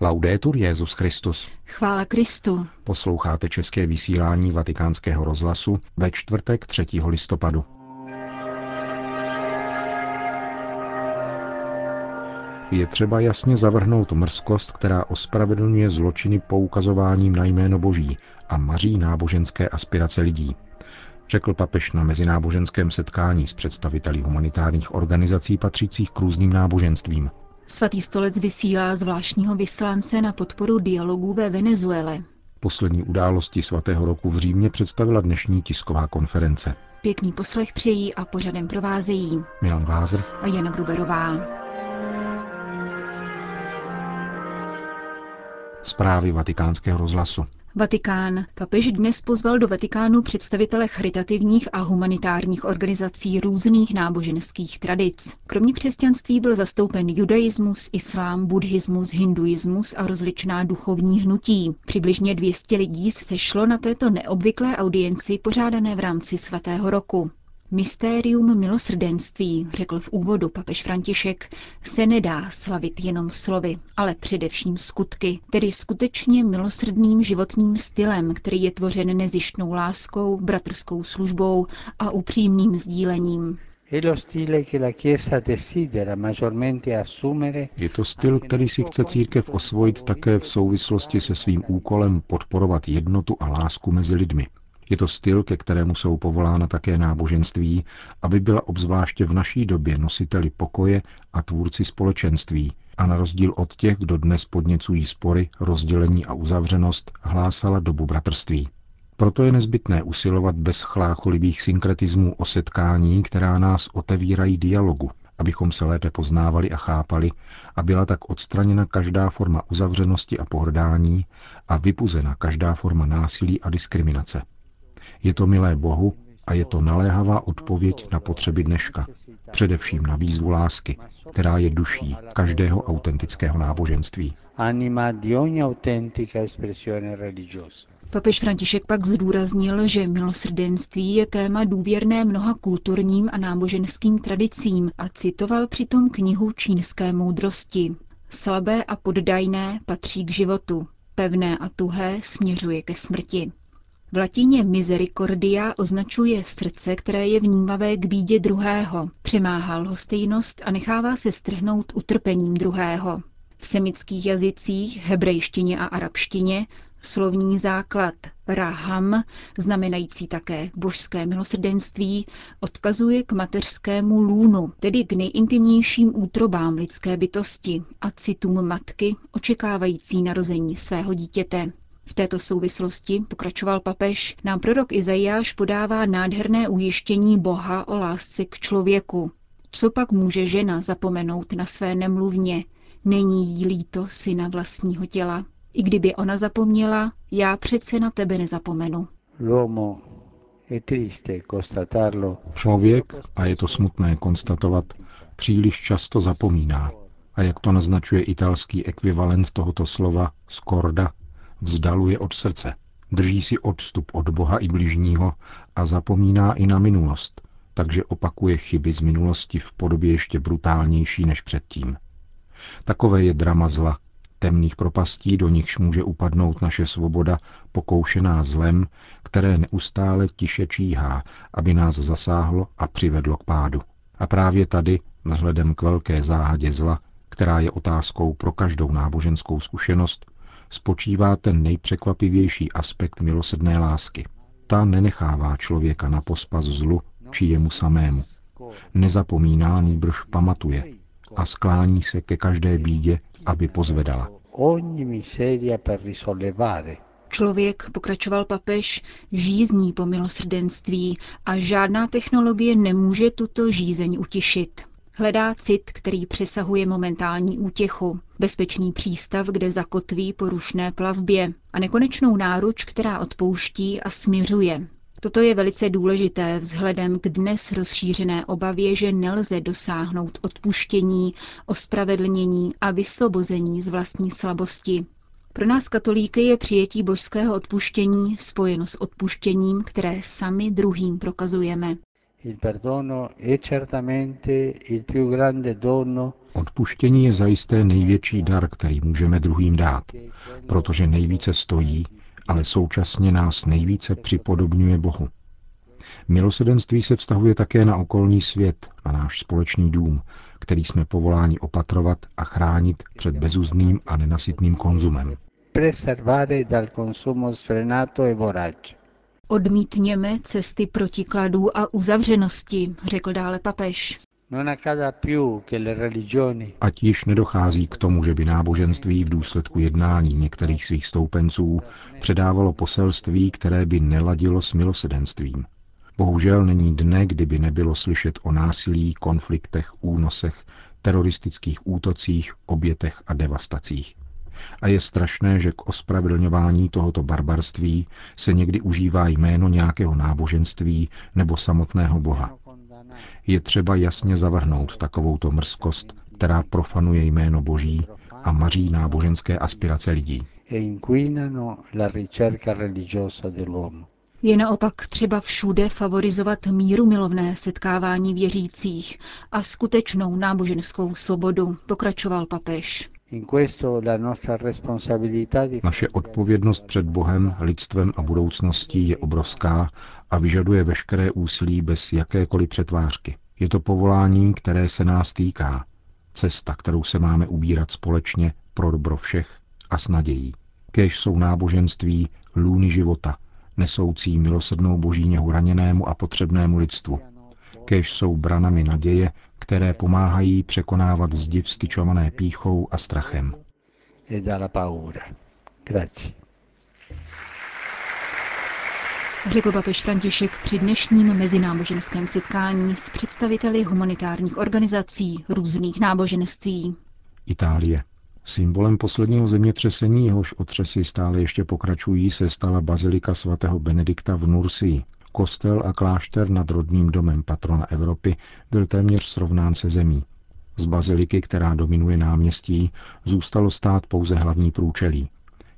Laudetur Jezus Christus. Chvála Kristu. Posloucháte české vysílání Vatikánského rozhlasu ve čtvrtek 3. listopadu. Je třeba jasně zavrhnout mrzkost, která ospravedlňuje zločiny poukazováním na jméno Boží a maří náboženské aspirace lidí, řekl papež na mezináboženském setkání s představiteli humanitárních organizací patřících k různým náboženstvím. Svatý stolec vysílá zvláštního vyslance na podporu dialogů ve Venezuele. Poslední události svatého roku v Římě představila dnešní tisková konference. Pěkný poslech přejí a pořadem provázejí Milan Glázer a Jana Gruberová. Zprávy vatikánského rozhlasu. Vatikán. Papež dnes pozval do Vatikánu představitele charitativních a humanitárních organizací různých náboženských tradic. Kromě křesťanství byl zastoupen judaismus, islám, buddhismus, hinduismus a rozličná duchovní hnutí. Přibližně 200 lidí se šlo na této neobvyklé audienci pořádané v rámci svatého roku. Mystérium milosrdenství, řekl v úvodu papež František, se nedá slavit jenom slovy, ale především skutky, tedy skutečně milosrdným životním stylem, který je tvořen nezištnou láskou, bratrskou službou a upřímným sdílením. Je to styl, který si chce církev osvojit také v souvislosti se svým úkolem podporovat jednotu a lásku mezi lidmi. Je to styl, ke kterému jsou povolána také náboženství, aby byla obzvláště v naší době nositeli pokoje a tvůrci společenství, a na rozdíl od těch, kdo dnes podněcují spory, rozdělení a uzavřenost, hlásala dobu bratrství. Proto je nezbytné usilovat bez chlácholivých synkretismů o setkání, která nás otevírají dialogu, abychom se lépe poznávali a chápali a byla tak odstraněna každá forma uzavřenosti a pohrdání a vypuzena každá forma násilí a diskriminace. Je to milé Bohu a je to naléhavá odpověď na potřeby dneška, především na výzvu lásky, která je duší každého autentického náboženství. Papež František pak zdůraznil, že milosrdenství je téma důvěrné mnoha kulturním a náboženským tradicím a citoval přitom knihu čínské moudrosti. Slabé a poddajné patří k životu, pevné a tuhé směřuje ke smrti. V latině misericordia označuje srdce, které je vnímavé k bídě druhého, přemáhá lhostejnost a nechává se strhnout utrpením druhého. V semických jazycích, hebrejštině a arabštině, slovní základ raham, znamenající také božské milosrdenství, odkazuje k mateřskému lůnu, tedy k nejintimnějším útrobám lidské bytosti a citům matky, očekávající narození svého dítěte. V této souvislosti, pokračoval papež, nám prorok Izajáš podává nádherné ujištění Boha o lásce k člověku. Co pak může žena zapomenout na své nemluvně? Není jí líto syna vlastního těla. I kdyby ona zapomněla, já přece na tebe nezapomenu. Člověk, a je to smutné konstatovat, příliš často zapomíná. A jak to naznačuje italský ekvivalent tohoto slova, skorda, vzdaluje od srdce, drží si odstup od Boha i bližního a zapomíná i na minulost, takže opakuje chyby z minulosti v podobě ještě brutálnější než předtím. Takové je drama zla, temných propastí, do nichž může upadnout naše svoboda, pokoušená zlem, které neustále tiše číhá, aby nás zasáhlo a přivedlo k pádu. A právě tady, vzhledem k velké záhadě zla, která je otázkou pro každou náboženskou zkušenost, spočívá ten nejpřekvapivější aspekt milosedné lásky. Ta nenechává člověka na pospas zlu či jemu samému. Nezapomíná, nýbrž pamatuje a sklání se ke každé bídě, aby pozvedala. Člověk, pokračoval papež, žízní po milosrdenství a žádná technologie nemůže tuto žízeň utišit. Hledá cit, který přesahuje momentální útěchu, bezpečný přístav, kde zakotví po rušné plavbě a nekonečnou náruč, která odpouští a směřuje. Toto je velice důležité vzhledem k dnes rozšířené obavě, že nelze dosáhnout odpuštění, ospravedlnění a vysvobození z vlastní slabosti. Pro nás katolíky je přijetí božského odpuštění spojeno s odpuštěním, které sami druhým prokazujeme. Odpuštění je zajisté největší dar, který můžeme druhým dát, protože nejvíce stojí, ale současně nás nejvíce připodobňuje Bohu. Milosedenství se vztahuje také na okolní svět, na náš společný dům, který jsme povoláni opatrovat a chránit před bezuzným a nenasytným konzumem. Odmítněme cesty protikladů a uzavřenosti, řekl dále papež. Ať již nedochází k tomu, že by náboženství v důsledku jednání některých svých stoupenců předávalo poselství, které by neladilo s milosedenstvím. Bohužel není dne, kdyby nebylo slyšet o násilí, konfliktech, únosech, teroristických útocích, obětech a devastacích. A je strašné, že k ospravedlňování tohoto barbarství se někdy užívá jméno nějakého náboženství nebo samotného Boha. Je třeba jasně zavrhnout takovouto mrzkost, která profanuje jméno Boží a maří náboženské aspirace lidí. E je naopak třeba všude favorizovat míru milovné setkávání věřících a skutečnou náboženskou svobodu, pokračoval papež. Naše odpovědnost před Bohem, lidstvem a budoucností je obrovská a vyžaduje veškeré úsilí bez jakékoliv přetvářky. Je to povolání, které se nás týká. Cesta, kterou se máme ubírat společně pro dobro všech a s nadějí. Kéž jsou náboženství lůny života, nesoucí milosrdnou boží něhu raněnému a potřebnému lidstvu. Kéž jsou branami naděje, které pomáhají překonávat zdi vstyčované píchou a strachem. E Řekl papež František při dnešním mezináboženském setkání s představiteli humanitárních organizací různých náboženství. Itálie. Symbolem posledního zemětřesení, jehož otřesy stále ještě pokračují, se stala bazilika svatého Benedikta v Nursii. Kostel a klášter nad rodným domem patrona Evropy byl téměř srovnán se zemí. Z baziliky, která dominuje náměstí, zůstalo stát pouze hlavní průčelí.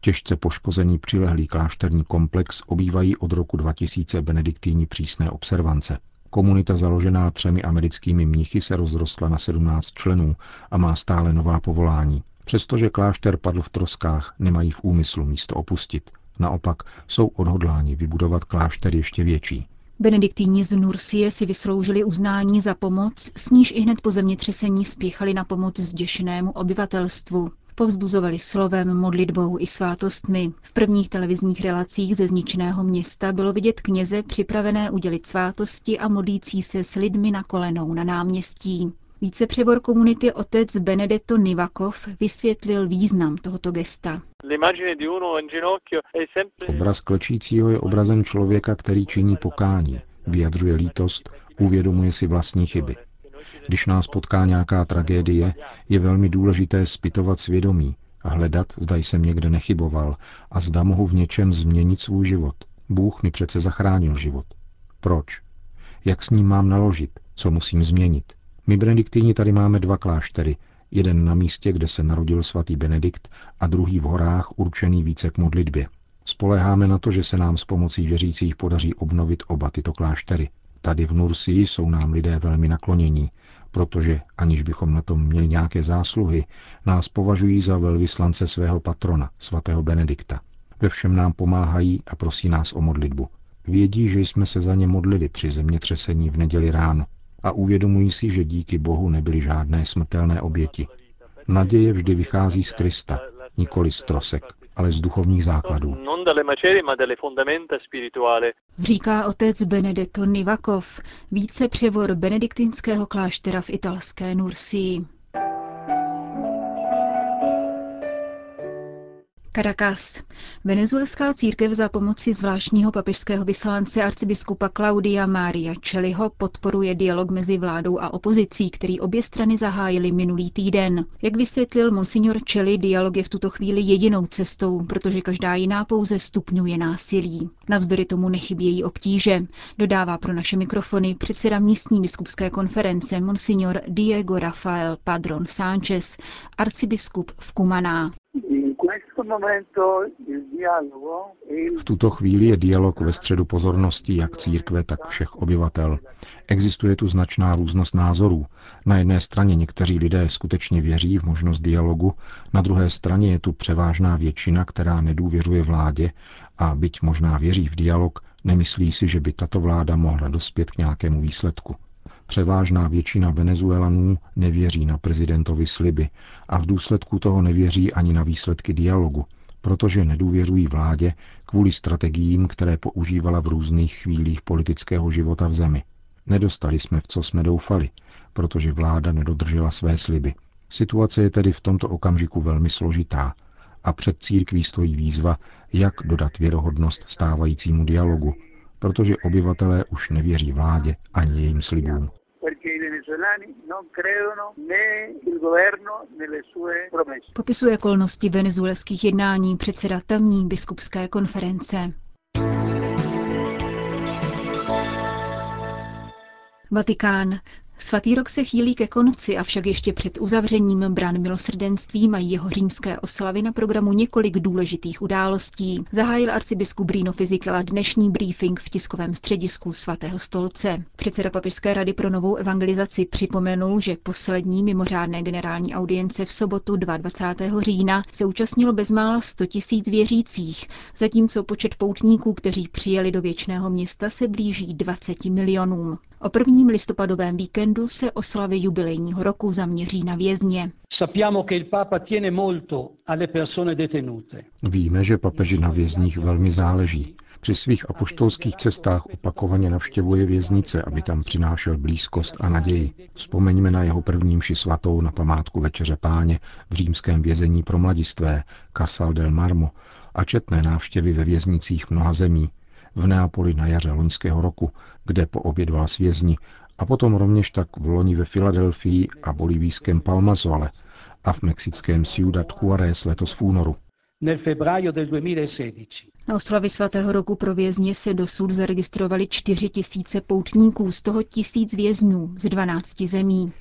Těžce poškozený přilehlý klášterní komplex obývají od roku 2000 benediktýni přísné observance. Komunita založená třemi americkými mnichy se rozrostla na 17 členů a má stále nová povolání. Přestože klášter padl v troskách, nemají v úmyslu místo opustit. Naopak jsou odhodláni vybudovat klášter ještě větší. Benediktíni z Nursie si vysloužili uznání za pomoc, s níž i hned po zemětřesení spěchali na pomoc zděšenému obyvatelstvu. Povzbuzovali slovem, modlitbou i svátostmi. V prvních televizních relacích ze zničeného města bylo vidět kněze připravené udělit svátosti a modlící se s lidmi na kolenou na náměstí. Vícepřebor komunity otec Benedetto Nivakov vysvětlil význam tohoto gesta. Obraz klečícího je obrazem člověka, který činí pokání, vyjadřuje lítost, uvědomuje si vlastní chyby. Když nás potká nějaká tragédie, je velmi důležité zpytovat svědomí a hledat, zda jsem někde nechyboval a zda mohu v něčem změnit svůj život. Bůh mi přece zachránil život. Proč? Jak s ním mám naložit? Co musím změnit? My benediktýni tady máme dva kláštery, jeden na místě, kde se narodil svatý Benedikt a druhý v horách určený více k modlitbě. Spoleháme na to, že se nám s pomocí věřících podaří obnovit oba tyto kláštery. Tady v Nursii jsou nám lidé velmi naklonění, protože, aniž bychom na tom měli nějaké zásluhy, nás považují za velvyslance svého patrona, svatého Benedikta. Ve všem nám pomáhají a prosí nás o modlitbu. Vědí, že jsme se za ně modlili při zemětřesení v neděli ráno a uvědomují si, že díky Bohu nebyly žádné smrtelné oběti. Naděje vždy vychází z Krista, nikoli z trosek, ale z duchovních základů. Říká otec Benedetto Nivakov, více převor benediktinského kláštera v italské Nursii. Caracas. Venezuelská církev za pomoci zvláštního papežského vyslance arcibiskupa Claudia Maria Čeliho podporuje dialog mezi vládou a opozicí, který obě strany zahájily minulý týden. Jak vysvětlil monsignor Čeli, dialog je v tuto chvíli jedinou cestou, protože každá jiná pouze stupňuje násilí. Navzdory tomu nechybějí obtíže, dodává pro naše mikrofony předseda místní biskupské konference monsignor Diego Rafael Padron Sánchez, arcibiskup v Kumaná. V tuto chvíli je dialog ve středu pozornosti jak církve, tak všech obyvatel. Existuje tu značná různost názorů. Na jedné straně někteří lidé skutečně věří v možnost dialogu, na druhé straně je tu převážná většina, která nedůvěřuje vládě a byť možná věří v dialog, nemyslí si, že by tato vláda mohla dospět k nějakému výsledku. Převážná většina Venezuelanů nevěří na prezidentovi sliby a v důsledku toho nevěří ani na výsledky dialogu, protože nedůvěřují vládě kvůli strategiím, které používala v různých chvílích politického života v zemi. Nedostali jsme, v co jsme doufali, protože vláda nedodržela své sliby. Situace je tedy v tomto okamžiku velmi složitá a před církví stojí výzva, jak dodat věrohodnost stávajícímu dialogu, protože obyvatelé už nevěří vládě ani jejím slibům. Popisuje okolnosti venezuelských jednání předseda tamní biskupské konference. Vatikán. Svatý rok se chýlí ke konci, avšak ještě před uzavřením brán milosrdenství mají jeho římské oslavy na programu několik důležitých událostí. Zahájil arcibiskup Brino Fizikela dnešní briefing v tiskovém středisku svatého stolce. Předseda Papežské rady pro novou evangelizaci připomenul, že poslední mimořádné generální audience v sobotu 22. října se účastnilo bezmála 100 tisíc věřících, zatímco počet poutníků, kteří přijeli do věčného města, se blíží 20 milionům. O prvním listopadovém víkendu se oslavy jubilejního roku zaměří na vězně. Víme, že papeži na vězních velmi záleží. Při svých apoštolských cestách opakovaně navštěvuje věznice, aby tam přinášel blízkost a naději. Vzpomeňme na jeho první mši svatou na památku Večeře páně v římském vězení pro mladistvé Casal del Marmo a četné návštěvy ve věznicích mnoha zemí, v Neapoli na jaře loňského roku, kde poobědval s vězni, a potom rovněž tak v loni ve Filadelfii a bolivijském Palmazole a v mexickém Ciudad Juárez letos v únoru. Na oslavy svatého roku pro vězně se dosud zaregistrovali 4 tisíce poutníků, z toho tisíc vězňů z 12 zemí.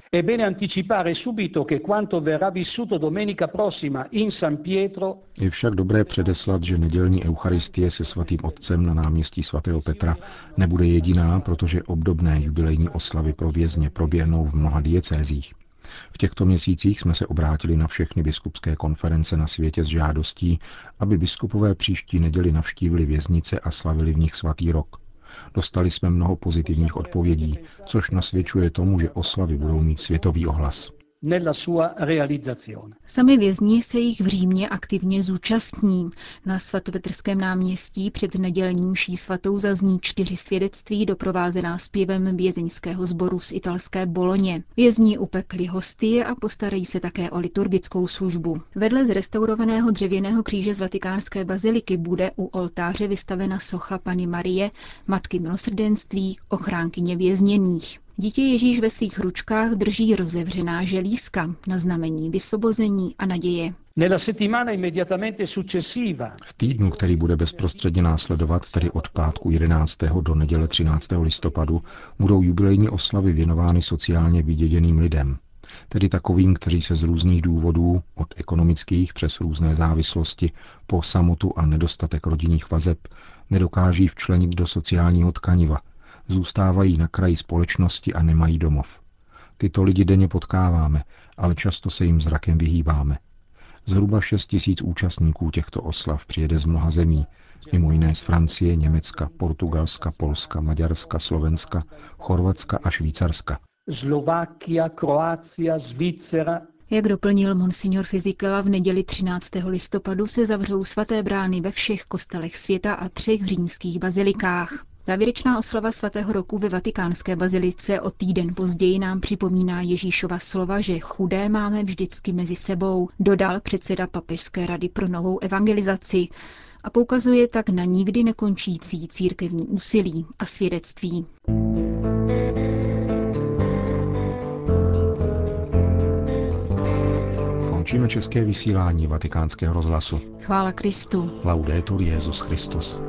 Je však dobré předeslat, že nedělní eucharistie se svatým otcem na náměstí svatého Petra nebude jediná, protože obdobné jubilejní oslavy pro vězně proběhnou v mnoha diecézích. V těchto měsících jsme se obrátili na všechny biskupské konference na světě s žádostí, aby biskupové příští neděli navštívili věznice a slavili v nich svatý rok. Dostali jsme mnoho pozitivních odpovědí, což nasvědčuje tomu, že oslavy budou mít světový ohlas nella sua realizzazione. Sami vězni se jich v Římě aktivně zúčastní. Na svatopetrském náměstí před nedělním ší svatou zazní čtyři svědectví doprovázená zpěvem vězeňského sboru z italské Boloně. Vězní upekli hostie a postarají se také o liturgickou službu. Vedle zrestaurovaného dřevěného kříže z vatikánské baziliky bude u oltáře vystavena socha Pany Marie, Matky milosrdenství, ochránkyně vězněných. Dítě Ježíš ve svých ručkách drží rozevřená želízka na znamení vysvobození a naděje. V týdnu, který bude bezprostředně následovat, tedy od pátku 11. do neděle 13. listopadu, budou jubilejní oslavy věnovány sociálně vyděděným lidem, tedy takovým, kteří se z různých důvodů, od ekonomických přes různé závislosti, po samotu a nedostatek rodinných vazeb, nedokáží včlenit do sociálního tkaniva – zůstávají na kraji společnosti a nemají domov. Tyto lidi denně potkáváme, ale často se jim zrakem vyhýbáme. Zhruba 6 tisíc účastníků těchto oslav přijede z mnoha zemí, mimo jiné z Francie, Německa, Portugalska, Polska, Maďarska, Slovenska, Chorvatska a Švýcarska. Slovakia, Kroácia, Zvícera, jak doplnil monsignor Fizikela, v neděli 13. listopadu se zavřou svaté brány ve všech kostelech světa a třech římských bazilikách. Závěrečná oslava svatého roku ve vatikánské bazilice o týden později nám připomíná Ježíšova slova, že chudé máme vždycky mezi sebou, dodal předseda Papežské rady pro novou evangelizaci a poukazuje tak na nikdy nekončící církevní úsilí a svědectví. Končíme české vysílání vatikánského rozhlasu. Chvála Kristu. Laudetur Jezus Christus.